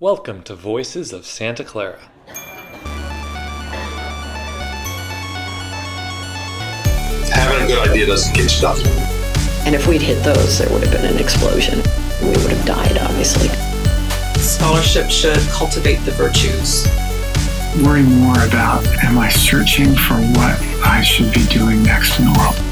Welcome to Voices of Santa Clara. Having a good idea doesn't get you stuff. And if we'd hit those, there would have been an explosion. We would have died, obviously. Scholarship should cultivate the virtues. Worry more about am I searching for what I should be doing next in the world?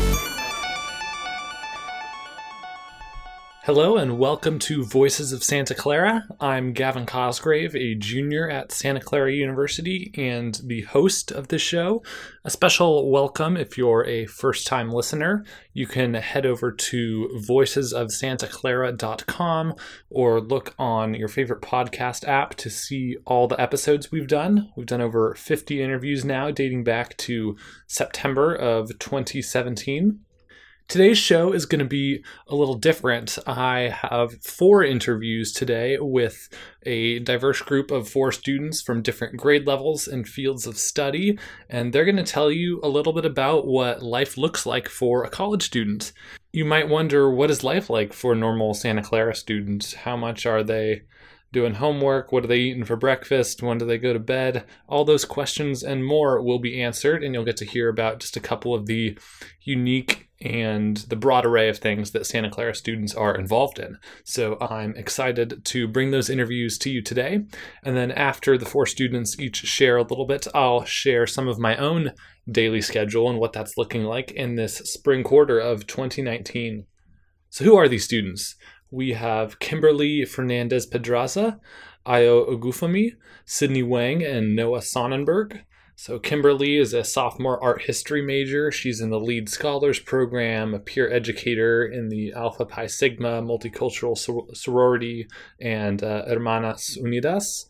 Hello and welcome to Voices of Santa Clara. I'm Gavin Cosgrave, a junior at Santa Clara University and the host of this show. A special welcome if you're a first time listener. You can head over to voicesofsantaclara.com or look on your favorite podcast app to see all the episodes we've done. We've done over 50 interviews now, dating back to September of 2017. Today's show is going to be a little different. I have four interviews today with a diverse group of four students from different grade levels and fields of study, and they're going to tell you a little bit about what life looks like for a college student. You might wonder what is life like for normal Santa Clara students? How much are they doing homework? What are they eating for breakfast? When do they go to bed? All those questions and more will be answered, and you'll get to hear about just a couple of the unique and the broad array of things that Santa Clara students are involved in. So I'm excited to bring those interviews to you today. And then after the four students each share a little bit, I'll share some of my own daily schedule and what that's looking like in this spring quarter of 2019. So, who are these students? We have Kimberly Fernandez Pedraza, Ayo Ogufami, Sydney Wang, and Noah Sonnenberg. So, Kimberly is a sophomore art history major. She's in the Lead Scholars Program, a peer educator in the Alpha Pi Sigma Multicultural Sorority and uh, Hermanas Unidas.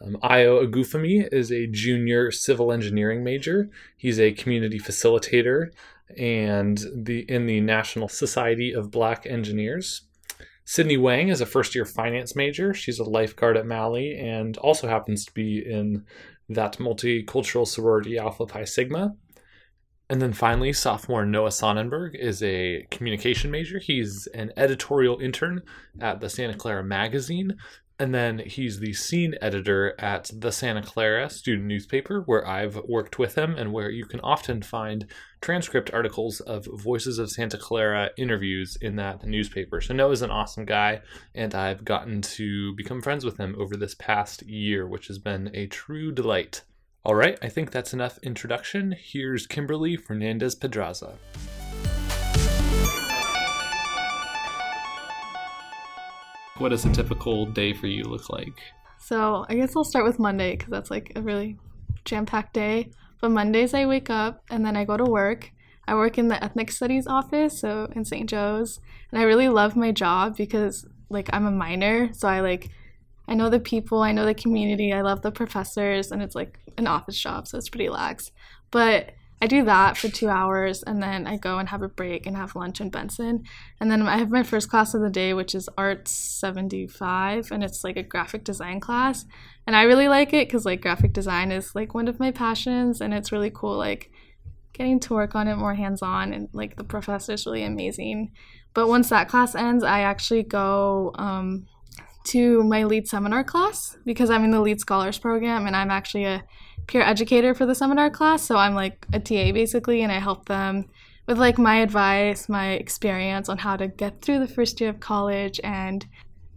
Um, Agufami is a junior civil engineering major. He's a community facilitator and the in the National Society of Black Engineers. Sydney Wang is a first year finance major. She's a lifeguard at Malley and also happens to be in that multicultural sorority Alpha Pi Sigma. And then finally, sophomore Noah Sonnenberg is a communication major. He's an editorial intern at the Santa Clara Magazine. And then he's the scene editor at the Santa Clara student newspaper, where I've worked with him and where you can often find transcript articles of Voices of Santa Clara interviews in that newspaper. So Noah's an awesome guy, and I've gotten to become friends with him over this past year, which has been a true delight. All right, I think that's enough introduction. Here's Kimberly Fernandez Pedraza. What does a typical day for you look like? So I guess I'll start with Monday because that's like a really jam-packed day. But Mondays I wake up and then I go to work. I work in the ethnic studies office, so in St. Joe's, and I really love my job because like I'm a minor, so I like I know the people, I know the community, I love the professors, and it's like an office job, so it's pretty lax. But I do that for two hours and then I go and have a break and have lunch in Benson. And then I have my first class of the day, which is Art 75, and it's like a graphic design class. And I really like it because like graphic design is like one of my passions and it's really cool, like getting to work on it more hands on. And like the professor is really amazing. But once that class ends, I actually go um, to my lead seminar class because I'm in the lead scholars program and I'm actually a peer educator for the seminar class. So I'm like a TA basically, and I help them with like my advice, my experience on how to get through the first year of college and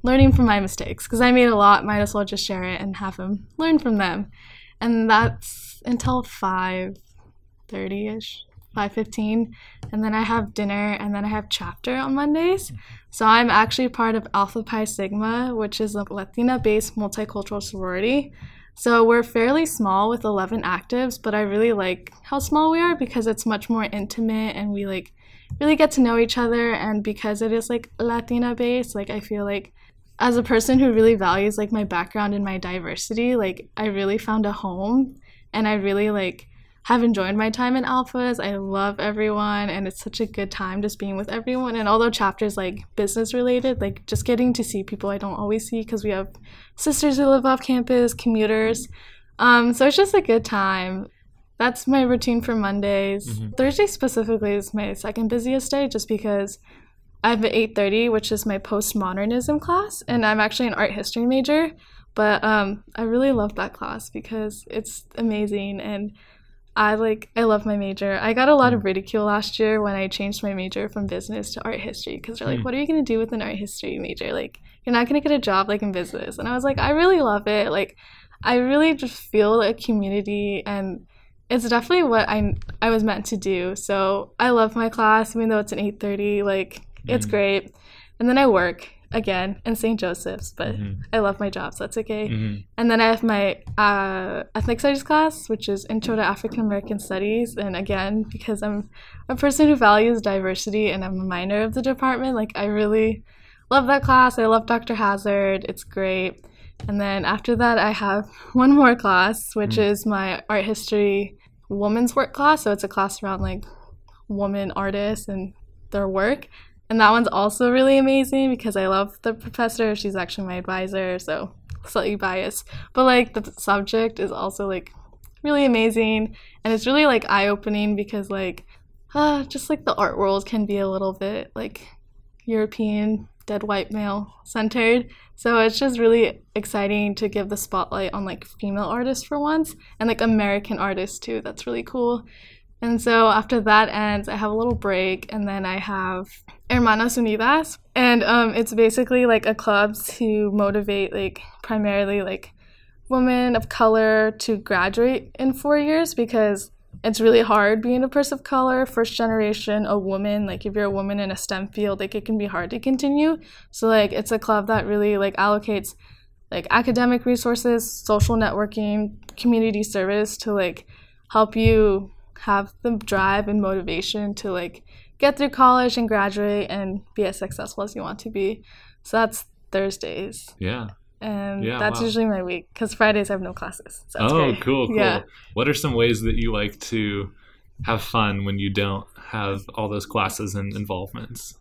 learning from my mistakes because I made a lot. Might as well just share it and have them learn from them. And that's until 5:30 ish. 5:15 and then I have dinner and then I have chapter on Mondays. So I'm actually part of Alpha Pi Sigma, which is a Latina-based multicultural sorority. So we're fairly small with 11 actives, but I really like how small we are because it's much more intimate and we like really get to know each other and because it is like Latina based, like I feel like as a person who really values like my background and my diversity, like I really found a home and I really like have enjoyed my time in alphas. I love everyone and it's such a good time just being with everyone. And although chapters like business related, like just getting to see people I don't always see because we have sisters who live off campus, commuters. Um, so it's just a good time. That's my routine for Mondays. Mm-hmm. Thursday specifically is my second busiest day just because I have an 8:30, which is my postmodernism class, and I'm actually an art history major. But um, I really love that class because it's amazing and I like I love my major. I got a lot of ridicule last year when I changed my major from business to art history because they're like, Mm. "What are you gonna do with an art history major? Like, you're not gonna get a job like in business." And I was like, "I really love it. Like, I really just feel a community, and it's definitely what I I was meant to do. So I love my class, even though it's an eight thirty. Like, it's Mhm. great. And then I work again in St. Joseph's, but Mhm. I love my job, so that's okay. Mhm. And then I have my uh, ethnic studies class, which is Intro to African American Studies. And again, because I'm a person who values diversity and I'm a minor of the department, like I really love that class. I love Dr. Hazard. It's great. And then after that, I have one more class, which Mm. is my art history woman's work class. So it's a class around like women artists and their work. And that one's also really amazing because I love the professor. She's actually my advisor, so slightly biased. But like the subject is also like really amazing and it's really like eye opening because like uh, just like the art world can be a little bit like European dead white male centered. So it's just really exciting to give the spotlight on like female artists for once and like American artists too. That's really cool. And so after that ends, I have a little break, and then I have Hermanas Unidas, and um, it's basically like a club to motivate like primarily like women of color to graduate in four years because it's really hard being a person of color, first generation, a woman. Like if you're a woman in a STEM field, like it can be hard to continue. So like it's a club that really like allocates like academic resources, social networking, community service to like help you have the drive and motivation to like get through college and graduate and be as successful as you want to be. So that's Thursdays. Yeah. And Yeah, that's wow. usually my week because Fridays I have no classes. So oh, great. cool, cool. Yeah. What are some ways that you like to have fun when you don't have all those classes and involvements?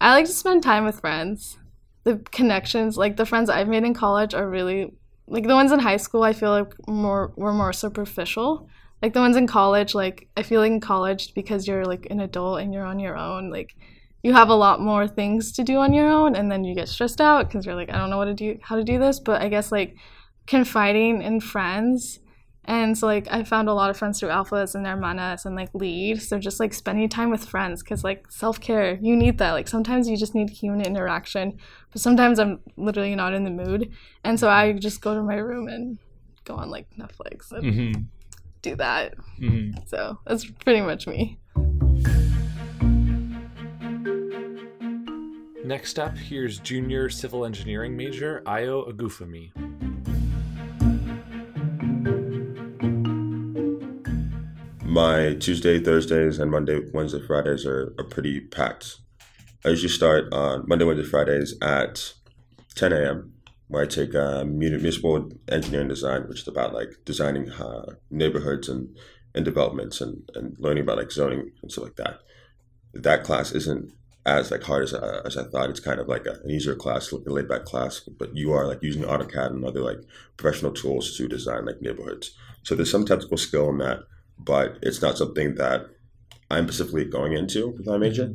I like to spend time with friends. The connections, like the friends I've made in college, are really like the ones in high school. I feel like more were more superficial. Like the ones in college, like I feel like in college because you're like an adult and you're on your own. Like you have a lot more things to do on your own, and then you get stressed out because you're like I don't know what to do, how to do this. But I guess like confiding in friends and so like I found a lot of friends through alphas and hermanas and like lead. So just like spending time with friends because like self care, you need that. Like sometimes you just need human interaction, but sometimes I'm literally not in the mood, and so I just go to my room and go on like Netflix and Mm-hmm. Do that. hmm So that's pretty much me. Next up, here's junior civil engineering major Ayo Agufumi. My Tuesday, Thursdays, and Monday, Wednesday, Fridays are, are pretty packed. I usually start on Monday, Wednesday, Fridays at 10 a.m., where I take uh, muni- municipal engineering design, which is about like designing uh, neighborhoods and, and developments and, and learning about like zoning and stuff like that. That class isn't as like hard as, uh, as I thought. It's kind of like a, an easier class, a laid back class, but you are like using AutoCAD and other like professional tools to design like neighborhoods. So there's some technical skill in that but it's not something that I'm specifically going into with my major.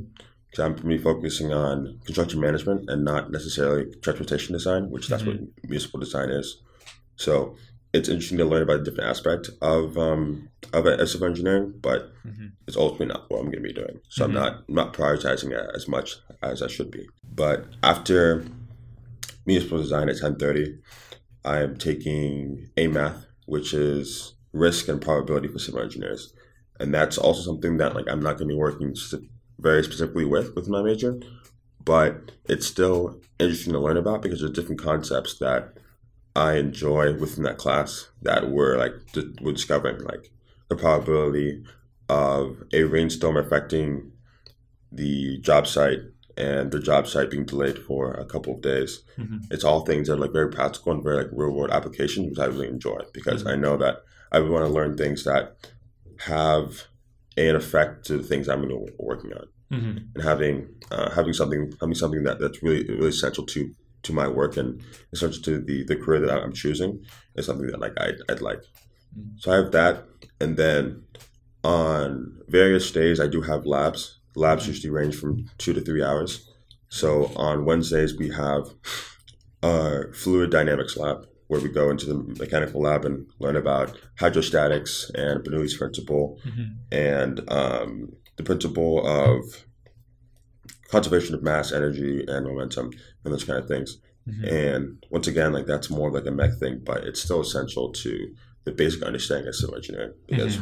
Because I'm really focusing on construction management and not necessarily transportation design, which that's what municipal design is. So it's interesting to learn about a different aspect of um, of a- civil engineering, but Mhm. it's ultimately not what I'm going to be doing. So Mhm. I'm not not prioritizing it as much as I should be. But after municipal design at 10:30, I am taking a math, which is risk and probability for civil engineers, and that's also something that like I'm not going to be working spe- very specifically with with my major, but it's still interesting to learn about because there's different concepts that I enjoy within that class that we're like d- we're discovering like the probability of a rainstorm affecting the job site and the job site being delayed for a couple of days. Mhm. It's all things that are like very practical and very like real world applications, which I really enjoy because I know that I want to learn things that have an effect to the things I'm working on hmm and having uh, having something having something that, that's really really essential to to my work and essential to the the career that I'm choosing is something that like I'd, I'd like. So I have that, and then on various days I do have labs. Labs usually range from two to three hours. So on Wednesdays we have our fluid dynamics lab, where we go into the mechanical lab and learn about hydrostatics and Bernoulli's principle and um, the principle of conservation of mass, energy, and momentum, and those kind of things. And once again, like that's more like a mech thing, but it's still essential to the basic understanding of civil engineering because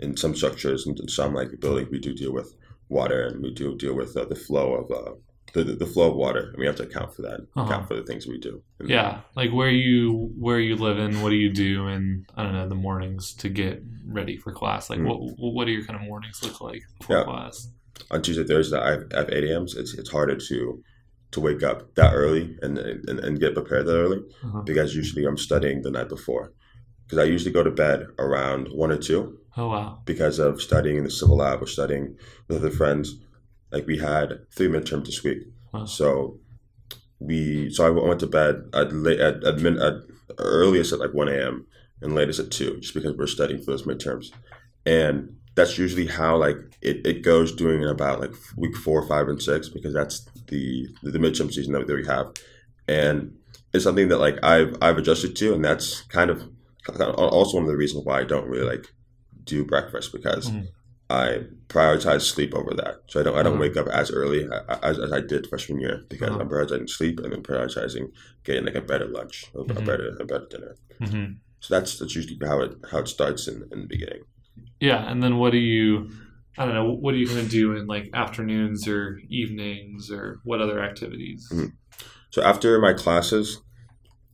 in some structures and in some like buildings, we do deal with water and we do deal with uh, the flow of uh, the, the the flow of water, and we have to account for that, Uh-huh. account for the things we do. Yeah, like where you where you live in, what do you do in I don't know the mornings to get ready for class? Like Mm. what what do your kind of mornings look like before Yeah. class? on Tuesday, Thursday, I have, I have 8 a.m.s. It's it's harder to to wake up that early and and, and get prepared that early Uh-huh. because usually I'm studying the night before. Because I usually go to bed around one or two Oh wow, because of studying in the civil lab or studying with other friends. Like we had three midterms this week, Wow. so we so I went to bed at late at, at, min, at earliest at like one a.m. and latest at two, just because we're studying for those midterms, and that's usually how like it, it goes during about like week four, five, and six because that's the the midterm season that, that we have, and it's something that like I've I've adjusted to, and that's kind of also one of the reasons why I don't really like do breakfast because Mhm. I prioritize sleep over that. So I don't I don't Uh-huh. wake up as early as, as I did freshman year because. I'm prioritizing sleep and then prioritizing getting like a better lunch, a, a Mhm. better a better dinner. hmm So that's that's usually how it how it starts in, in the beginning. yeah. And then what do you I don't know what are you gonna do in like afternoons or evenings or what other activities? Mhm. So after my classes,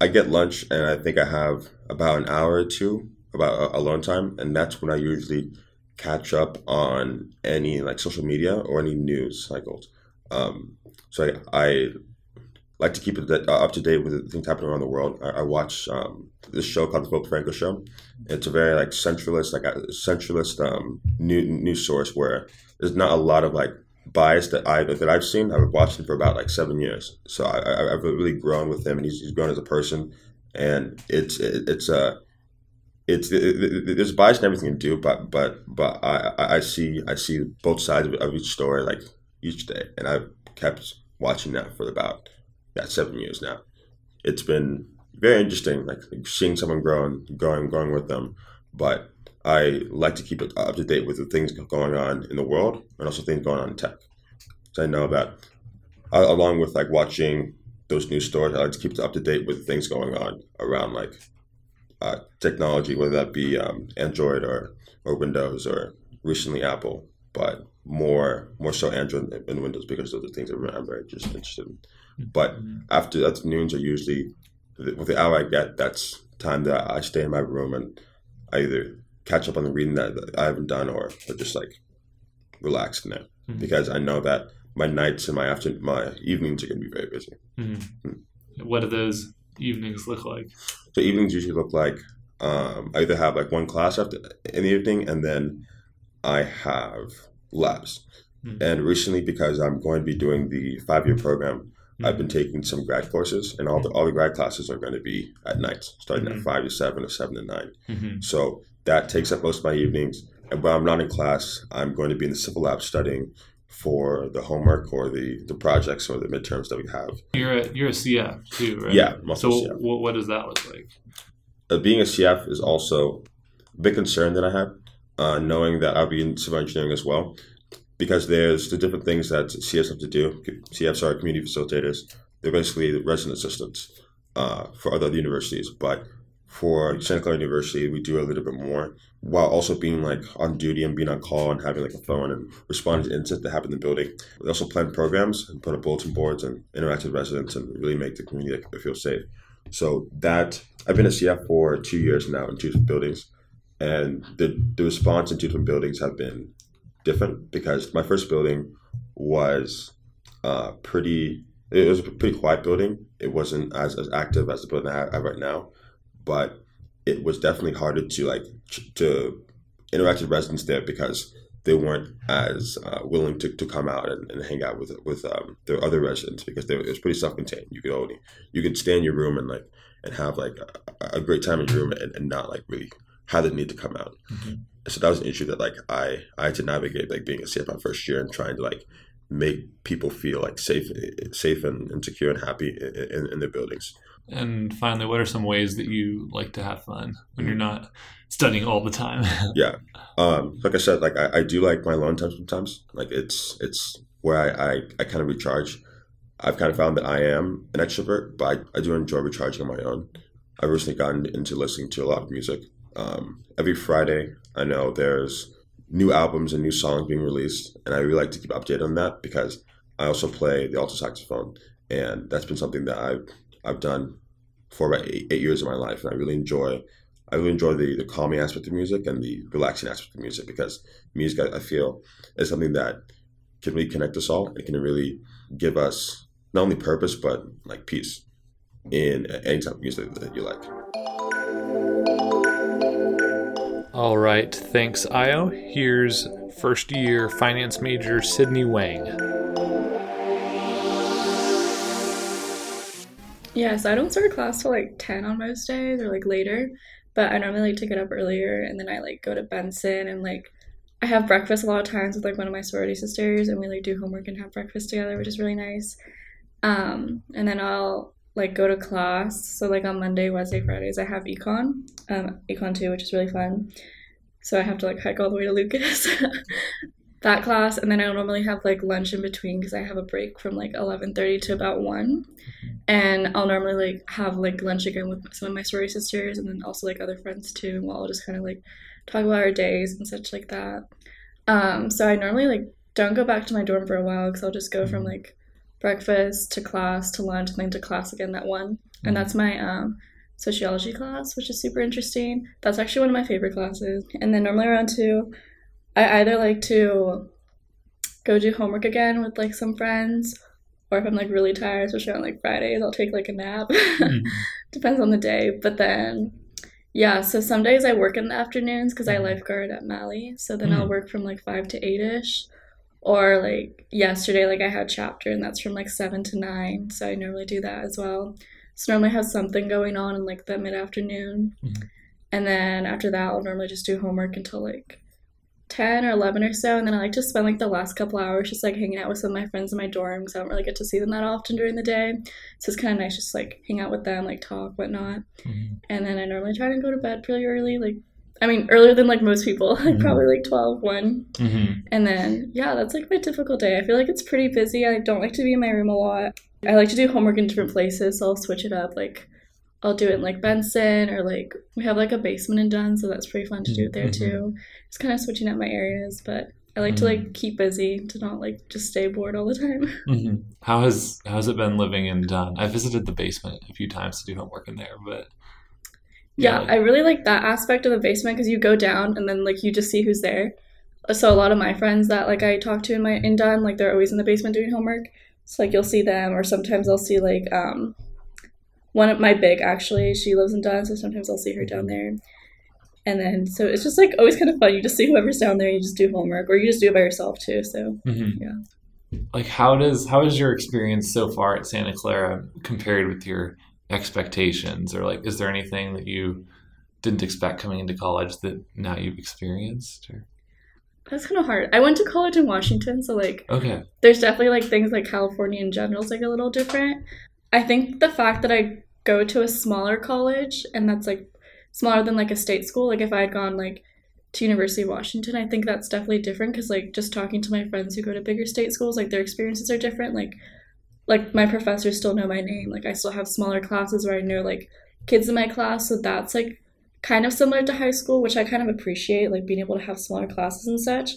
I get lunch and I think I have about an hour or two about a- alone time, and that's when I usually catch up on any like social media or any news cycles. Um, so I, I like to keep it uh, up to date with the things happening around the world. I, I watch um, this show called the Philip Franco Show. It's a very like centralist, like a centralist um, new news source where there's not a lot of like bias that I that I've seen. I've watched him for about like seven years, so I, I've really grown with him, and he's, he's grown as a person. And it's it, it's a it's it, it, there's bias in everything you do, but but but I I see I see both sides of, each story like each day, and I've kept watching that for about yeah seven years now. It's been very interesting, like seeing someone grow and growing growing with them, but I like to keep it up to date with the things going on in the world and also things going on in tech. So I know that, along with like watching those news stories, I like to keep up to date with things going on around like uh, technology, whether that be um, Android or or Windows or recently Apple, but more more so Android and Windows because those are things that I'm very just interested in. But after afternoons are usually with the hour I get, that's time that I stay in my room and I either catch up on the reading that I haven't done or, or just like relax in there Mhm. because I know that my nights and my after my evenings are going to be very busy. Mhm. What are those evenings look like? So evenings usually look like um, I either have like one class after in the evening and then I have labs. Mhm. And recently, because I'm going to be doing the five year program, I've been taking some grad courses, and all the all the grad classes are going to be at night, starting at five to seven or seven to nine. Mhm. So that takes up most of my evenings. And when I'm not in class, I'm going to be in the civil lab studying for the homework or the, the projects or the midterms that we have. You're a you're a CF too, right? Yeah, So CF. what what does that look like? Uh, being a CF is also a big concern that I have, uh, knowing that I'll be in civil engineering as well, because there's the different things that CFs have to do. CFs are community facilitators. They're basically the resident assistants uh, for other universities, but for Santa Clara University, we do a little bit more while also being like on duty and being on call and having like a phone and responding to incidents that happen in the building. We also plan programs and put up bulletin boards and interact with residents and really make the community feel safe. So that I've been a CF for two years now in two different buildings, and the the response in two different buildings have been different because my first building was uh, pretty. It was a pretty quiet building. It wasn't as, as active as the building I have right now, but it was definitely harder to like to interact with residents there because they weren't as uh, willing to, to come out and, and hang out with with um, their other residents because they, it was pretty self-contained. You could only you could stay in your room and like and have like a, a great time in your room and, and not like really have the need to come out. So that was an issue that like I I had to navigate like being a CF my first year and trying to like make people feel like safe, safe and, and secure and happy in, in their buildings. And finally, what are some ways that you like to have fun when you're not studying all the time? yeah, um, like I said, like I, I do like my alone time sometimes. Like it's it's where I, I, I kind of recharge. I've kind of found that I am an extrovert, but I, I do enjoy recharging on my own. I've recently gotten into listening to a lot of music. Um, every Friday, I know there's new albums and new songs being released, and I really like to keep updated on that because I also play the alto saxophone, and that's been something that I've I've done for about eight, eight years of my life, and I really enjoy I really enjoy the, the calming aspect of music and the relaxing aspect of music because music, I, I feel, is something that can really connect us all and can really give us not only purpose but like peace in any type of music that you like. All right, thanks, Io. Here's first year finance major Sydney Wang. Yeah, so I don't start class till like 10 on most days or like later, but I normally like to get up earlier and then I like go to Benson and like I have breakfast a lot of times with like one of my sorority sisters and we like do homework and have breakfast together, which is really nice. Um, and then I'll like go to class. So like on Monday, Wednesday, Fridays, I have econ, um, econ two, which is really fun. So I have to like hike all the way to Lucas. that class, and then I normally have like lunch in between because I have a break from like eleven thirty to about one, and I'll normally like have like lunch again with some of my sorority sisters, and then also like other friends too, and we'll all just kind of like talk about our days and such like that. Um, so I normally like don't go back to my dorm for a while because I'll just go from like breakfast to class to lunch and then to class again at one. And that's my um, sociology class, which is super interesting. That's actually one of my favorite classes. And then normally around two, I either like to go do homework again with like some friends, or if I'm like really tired, especially on like Fridays, I'll take like a nap. Mm-hmm. Depends on the day. But then, yeah, so some days I work in the afternoons because I mm-hmm. lifeguard at Malley. So then mm-hmm. I'll work from like five to eight ish or like yesterday like i had chapter and that's from like 7 to 9 so i normally do that as well so normally have something going on in like the mid-afternoon mm-hmm. and then after that i'll normally just do homework until like 10 or 11 or so and then i like to spend like the last couple hours just like hanging out with some of my friends in my dorm because i don't really get to see them that often during the day so it's kind of nice just like hang out with them like talk whatnot mm-hmm. and then i normally try to go to bed pretty early like I mean, earlier than like most people, like mm-hmm. probably like 12, 1. Mm-hmm. And then, yeah, that's like my typical day. I feel like it's pretty busy. I don't like to be in my room a lot. I like to do homework in different places, so I'll switch it up. Like, I'll do it in like Benson or like we have like a basement in Dunne, so that's pretty fun to do it there mm-hmm. too. Just kind of switching up my areas, but I like mm-hmm. to like mm-hmm. keep busy to not like just stay bored all the time. Mm-hmm. How has how has it been living in Dunne? I visited the basement a few times to do homework in there, but yeah, I really like that aspect of the basement because you go down and then like you just see who's there. So a lot of my friends that like I talk to in my in Dunne, like they're always in the basement doing homework. So like you'll see them, or sometimes I'll see like um one of my big actually. She lives in Dunne, so sometimes I'll see her down there. And then so it's just like always kind of fun. You just see whoever's down there, you just do homework, or you just do it by yourself too. So mm-hmm. yeah. Like how does how is your experience so far at Santa Clara compared with your expectations or like is there anything that you didn't expect coming into college that now you've experienced or that's kind of hard i went to college in washington so like okay there's definitely like things like california in general is like a little different i think the fact that i go to a smaller college and that's like smaller than like a state school like if i had gone like to university of washington i think that's definitely different because like just talking to my friends who go to bigger state schools like their experiences are different like like my professors still know my name. Like I still have smaller classes where I know like kids in my class, so that's like kind of similar to high school, which I kind of appreciate, like being able to have smaller classes and such.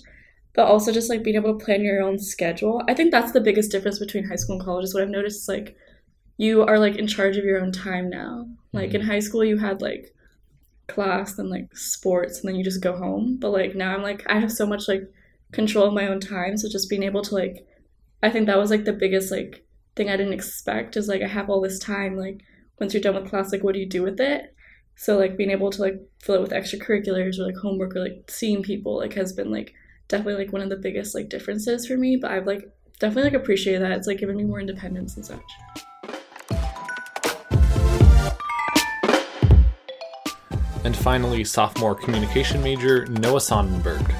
But also just like being able to plan your own schedule. I think that's the biggest difference between high school and college is what I've noticed is like you are like in charge of your own time now. Like mm-hmm. in high school you had like class and like sports and then you just go home. But like now I'm like I have so much like control of my own time. So just being able to like I think that was like the biggest like thing I didn't expect is like I have all this time. Like once you're done with class, like what do you do with it? So like being able to like fill it with extracurriculars or like homework or like seeing people like has been like definitely like one of the biggest like differences for me. But I've like definitely like appreciated that. It's like given me more independence and such. And finally, sophomore communication major Noah Sonnenberg.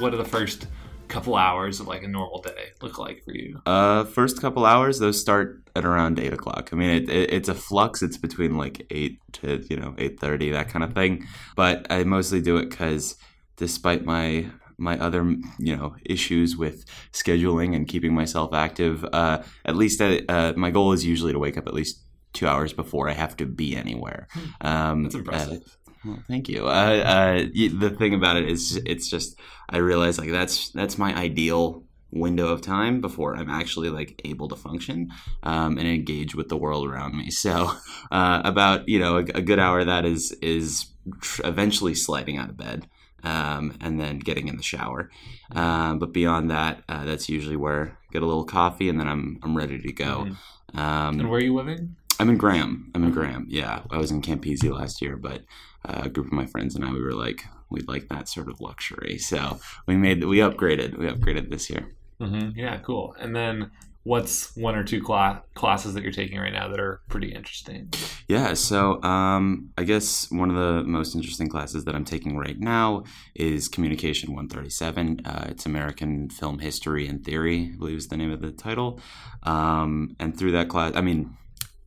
what are the first couple hours of like a normal day look like for you? Uh, first couple hours, those start at around eight o'clock. I mean, it, it, it's a flux. It's between like eight to you know eight thirty, that kind of thing. But I mostly do it because, despite my my other you know issues with scheduling and keeping myself active, uh, at least I, uh, my goal is usually to wake up at least two hours before I have to be anywhere. Um, That's impressive. uh, well, thank you. Uh, uh, the thing about it is, it's just I realize like that's that's my ideal window of time before I'm actually like able to function um, and engage with the world around me. So uh, about you know a, a good hour of that is is tr- eventually sliding out of bed. Um, and then getting in the shower, um, but beyond that, uh, that's usually where I get a little coffee, and then I'm I'm ready to go. Um, and where are you living? I'm in Graham. I'm in Graham. Yeah, I was in Campisi last year, but uh, a group of my friends and I, we were like, we'd like that sort of luxury, so we made we upgraded. We upgraded this year. Mm-hmm. Yeah, cool. And then what's one or two cla- classes that you're taking right now that are pretty interesting? Yeah, so um, I guess one of the most interesting classes that I'm taking right now is Communication 137. Uh, it's American Film History and Theory, I believe is the name of the title. Um, and through that class, I mean,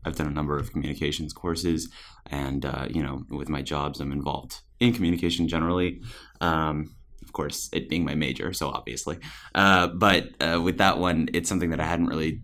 I've done a number of communications courses, and uh, you know, with my jobs, I'm involved in communication generally. Um, course, it being my major, so obviously. Uh, but uh, with that one, it's something that I hadn't really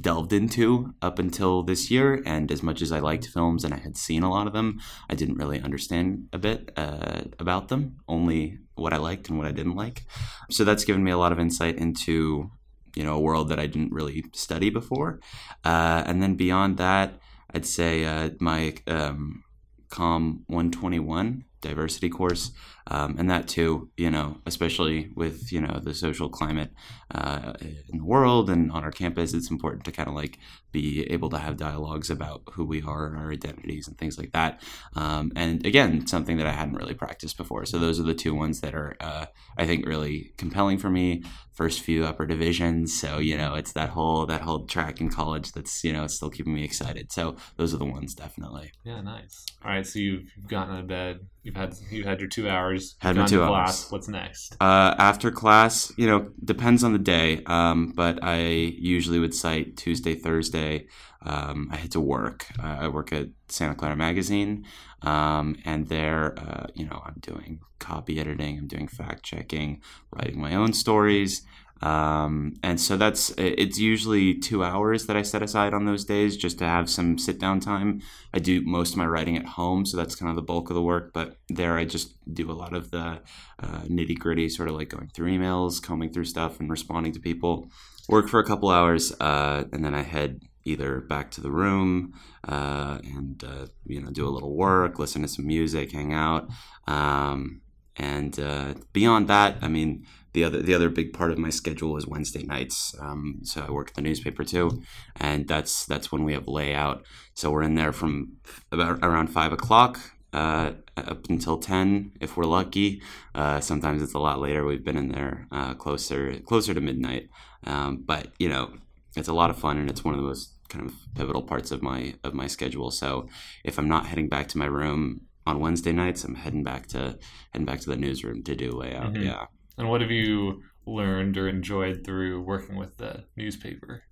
delved into up until this year. And as much as I liked films and I had seen a lot of them, I didn't really understand a bit uh, about them, only what I liked and what I didn't like. So that's given me a lot of insight into you know a world that I didn't really study before. Uh, and then beyond that, I'd say uh, my um, Com 121 diversity course, um, and that too, you know, especially with you know the social climate uh, in the world and on our campus, it's important to kind of like be able to have dialogues about who we are and our identities and things like that. Um, and again, something that I hadn't really practiced before. So those are the two ones that are, uh, I think, really compelling for me. First few upper divisions, so you know, it's that whole that whole track in college that's you know still keeping me excited. So those are the ones definitely. Yeah, nice. All right, so you've gotten out of bed. You've had you've had your two hours. Had my two to hours. What's next? Uh, after class, you know, depends on the day, um, but I usually would cite Tuesday, Thursday. Um, I had to work. Uh, I work at Santa Clara Magazine, um, and there, uh, you know, I'm doing copy editing, I'm doing fact checking, writing my own stories. Um, and so that's it's usually two hours that I set aside on those days just to have some sit down time. I do most of my writing at home, so that's kind of the bulk of the work. But there, I just do a lot of the uh, nitty gritty, sort of like going through emails, combing through stuff, and responding to people. Work for a couple hours, uh, and then I head either back to the room uh, and uh, you know do a little work, listen to some music, hang out, um, and uh, beyond that, I mean the other the other big part of my schedule is Wednesday nights. Um, so I work at the newspaper too, and that's that's when we have layout. So we're in there from about around five o'clock. Uh, up until 10 if we're lucky uh, sometimes it's a lot later we've been in there uh, closer closer to midnight um, but you know it's a lot of fun and it's one of the most kind of pivotal parts of my of my schedule so if i'm not heading back to my room on wednesday nights i'm heading back to heading back to the newsroom to do layout Mhm. yeah And what have you learned or enjoyed through working with the newspaper?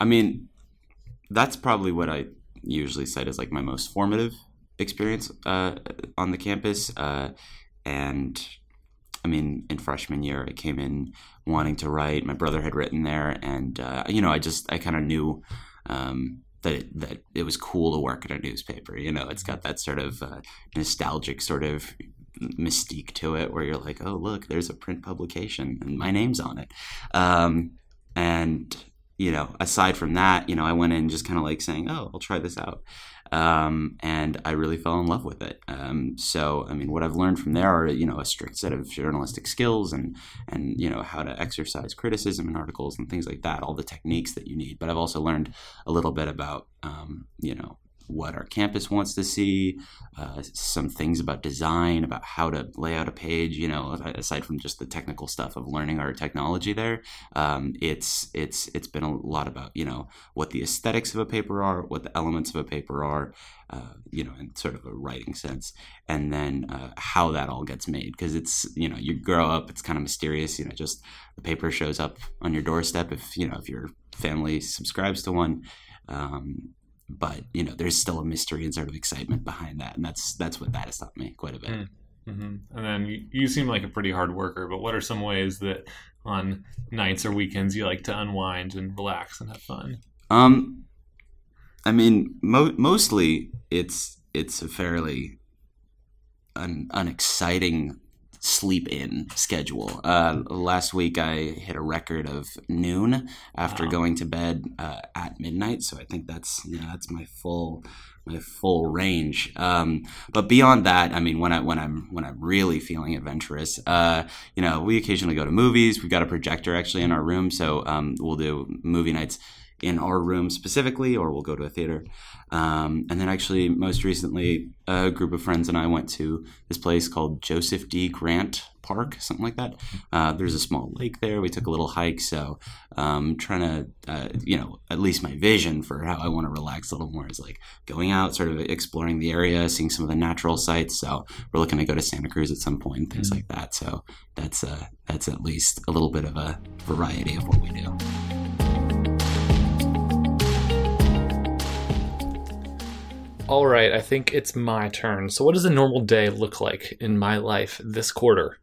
I mean, that's probably what I usually cite as like my most formative experience uh, on the campus. Uh, and I mean, in freshman year, I came in wanting to write. My brother had written there, and uh, you know, I just I kind of knew. Um, that it, that it was cool to work at a newspaper, you know. It's got that sort of uh, nostalgic sort of mystique to it, where you're like, "Oh, look, there's a print publication, and my name's on it." Um, and you know, aside from that, you know, I went in just kind of like saying, "Oh, I'll try this out," um, and I really fell in love with it. Um, so, I mean, what I've learned from there are, you know, a strict set of journalistic skills and and you know how to exercise criticism in articles and things like that, all the techniques that you need. But I've also learned a little bit about, um, you know, what our campus wants to see, uh, some things about design, about how to lay out a page. You know, aside from just the technical stuff of learning our technology there, um, it's it's it's been a lot about you know what the aesthetics of a paper are, what the elements of a paper are, uh, you know, in sort of a writing sense, and then uh, how that all gets made. Because it's you know you grow up, it's kind of mysterious. You know, just the paper shows up on your doorstep if you know if your family subscribes to one. Um, but you know there's still a mystery and sort of excitement behind that and that's that's what that has taught me quite a bit. Mm-hmm. and then you, you seem like a pretty hard worker but what are some ways that on nights or weekends you like to unwind and relax and have fun? Um i mean mo- mostly it's it's a fairly un- unexciting sleep in schedule. Uh, last week I hit a record of noon after wow. going to bed uh, at midnight, so I think that's you know, that's my full my full range. Um, but beyond that, I mean, when I when I'm when I'm really feeling adventurous, uh, you know, we occasionally go to movies. We've got a projector actually in our room, so um, we'll do movie nights in our room specifically, or we'll go to a theater. Um, and then, actually, most recently, a group of friends and I went to this place called Joseph D. Grant Park, something like that. Uh, there's a small lake there. We took a little hike. So, um, trying to, uh, you know, at least my vision for how I want to relax a little more is like going out, sort of exploring the area, seeing some of the natural sites. So, we're looking to go to Santa Cruz at some point, things mm-hmm. like that. So, that's uh, that's at least a little bit of a variety of what we do. All right, I think it's my turn. So, what does a normal day look like in my life this quarter?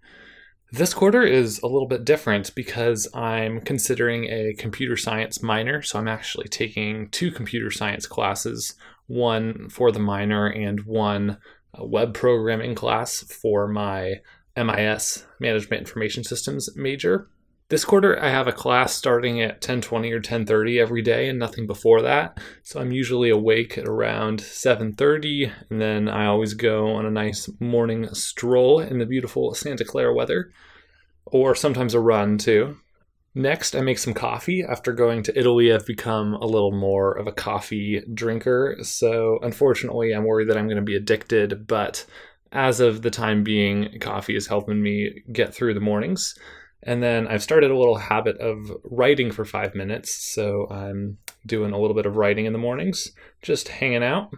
This quarter is a little bit different because I'm considering a computer science minor. So, I'm actually taking two computer science classes one for the minor and one uh, web programming class for my MIS, Management Information Systems major. This quarter, I have a class starting at 10:20 or 10:30 every day, and nothing before that. So I'm usually awake at around 7:30, and then I always go on a nice morning stroll in the beautiful Santa Clara weather, or sometimes a run too. Next, I make some coffee. After going to Italy, I've become a little more of a coffee drinker. So unfortunately, I'm worried that I'm going to be addicted, but as of the time being, coffee is helping me get through the mornings. And then I've started a little habit of writing for five minutes. So I'm doing a little bit of writing in the mornings, just hanging out.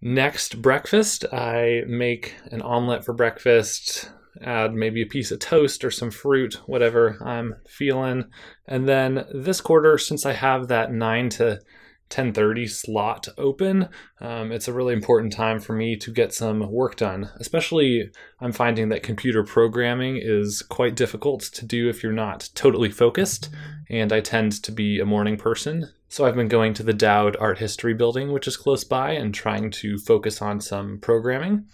Next, breakfast. I make an omelet for breakfast, add maybe a piece of toast or some fruit, whatever I'm feeling. And then this quarter, since I have that 9 to 10:30 slot open. Um, it's a really important time for me to get some work done. Especially, I'm finding that computer programming is quite difficult to do if you're not totally focused, and I tend to be a morning person. So I've been going to the Dowd Art History Building, which is close by, and trying to focus on some programming.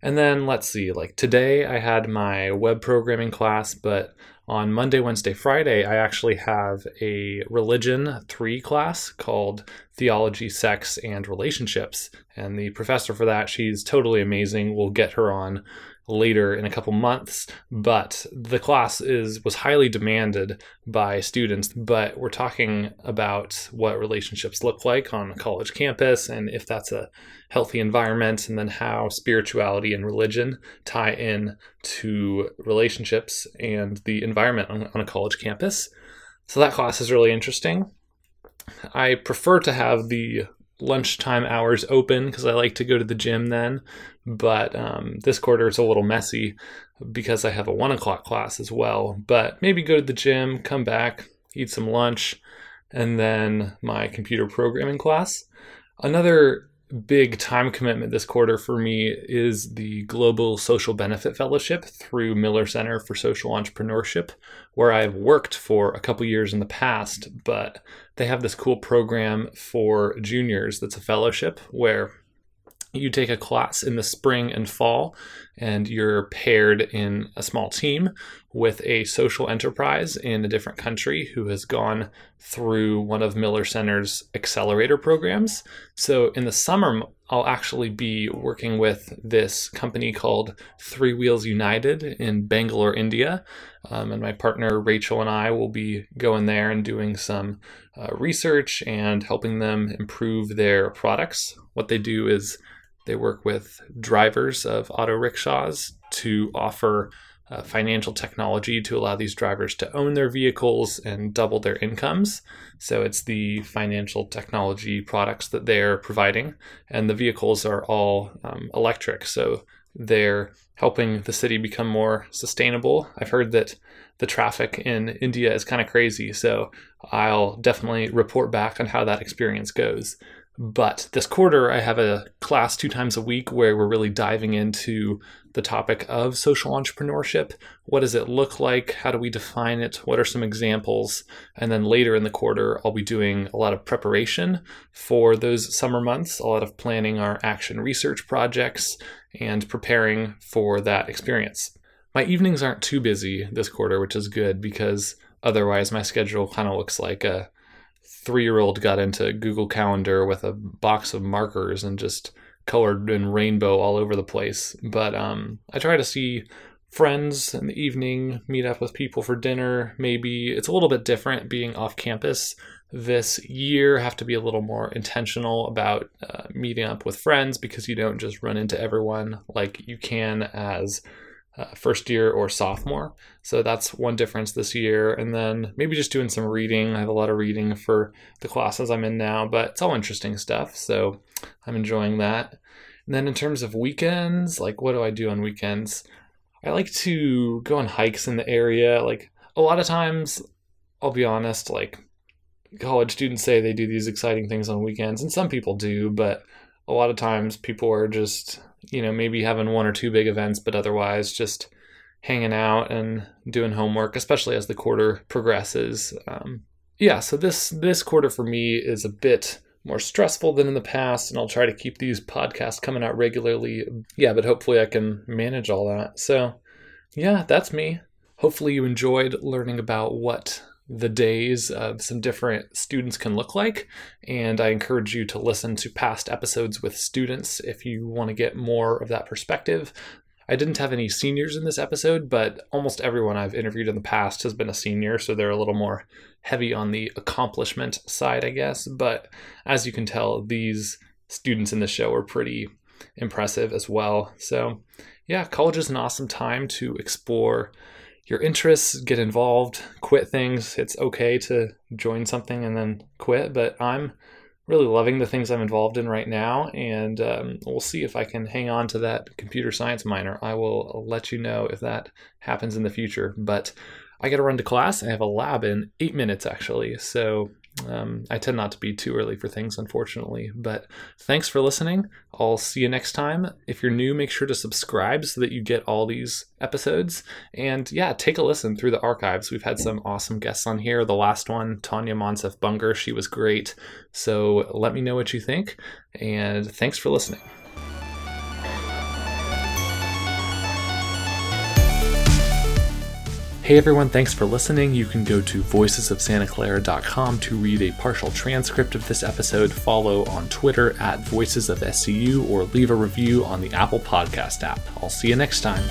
And then let's see, like today I had my web programming class, but on Monday, Wednesday, Friday, I actually have a religion three class called Theology, Sex, and Relationships. And the professor for that, she's totally amazing. We'll get her on later in a couple months but the class is was highly demanded by students but we're talking about what relationships look like on a college campus and if that's a healthy environment and then how spirituality and religion tie in to relationships and the environment on, on a college campus. So that class is really interesting. I prefer to have the lunchtime hours open because I like to go to the gym then. But um, this quarter it's a little messy because I have a one o'clock class as well. But maybe go to the gym, come back, eat some lunch, and then my computer programming class. Another big time commitment this quarter for me is the Global Social Benefit Fellowship through Miller Center for Social Entrepreneurship, where I've worked for a couple years in the past, but they have this cool program for juniors that's a fellowship where you take a class in the spring and fall and you're paired in a small team with a social enterprise in a different country who has gone through one of Miller Center's accelerator programs. So in the summer I'll actually be working with this company called Three Wheels United in Bangalore, India. Um, and my partner Rachel and I will be going there and doing some uh, research and helping them improve their products. What they do is they work with drivers of auto rickshaws to offer uh, financial technology to allow these drivers to own their vehicles and double their incomes. So it's the financial technology products that they're providing, and the vehicles are all um, electric. So they're helping the city become more sustainable. I've heard that the traffic in India is kind of crazy, so I'll definitely report back on how that experience goes. But this quarter, I have a class two times a week where we're really diving into the topic of social entrepreneurship. What does it look like? How do we define it? What are some examples? And then later in the quarter, I'll be doing a lot of preparation for those summer months, a lot of planning our action research projects and preparing for that experience. My evenings aren't too busy this quarter, which is good because otherwise my schedule kind of looks like a three year old got into Google Calendar with a box of markers and just colored in rainbow all over the place. But um, I try to see friends in the evening, meet up with people for dinner. Maybe it's a little bit different being off campus this year. Have to be a little more intentional about uh, meeting up with friends because you don't just run into everyone like you can as uh, first year or sophomore. So that's one difference this year. And then maybe just doing some reading. I have a lot of reading for the classes I'm in now, but it's all interesting stuff. So I'm enjoying that. And then in terms of weekends, like what do I do on weekends? I like to go on hikes in the area. Like a lot of times, I'll be honest, like college students say they do these exciting things on weekends, and some people do, but a lot of times people are just you know, maybe having one or two big events, but otherwise just hanging out and doing homework, especially as the quarter progresses. Um, yeah, so this this quarter for me is a bit more stressful than in the past, and I'll try to keep these podcasts coming out regularly. Yeah, but hopefully I can manage all that. So, yeah, that's me. Hopefully you enjoyed learning about what the days of some different students can look like. And I encourage you to listen to past episodes with students if you want to get more of that perspective. I didn't have any seniors in this episode, but almost everyone I've interviewed in the past has been a senior, so they're a little more heavy on the accomplishment side, I guess. But as you can tell, these students in the show are pretty impressive as well. So, yeah, college is an awesome time to explore your interests, get involved, quit things. It's okay to join something and then quit, but I'm really loving the things I'm involved in right now, and um, we'll see if I can hang on to that computer science minor. I will let you know if that happens in the future, but I got to run to class. I have a lab in eight minutes actually, so um, I tend not to be too early for things, unfortunately. But thanks for listening. I'll see you next time. If you're new, make sure to subscribe so that you get all these episodes. And yeah, take a listen through the archives. We've had some awesome guests on here. The last one, Tanya Monsef Bunger, she was great. So let me know what you think. And thanks for listening. Hey everyone, thanks for listening. You can go to voicesofsantaclara.com to read a partial transcript of this episode, follow on Twitter at Voices of SCU, or leave a review on the Apple Podcast app. I'll see you next time.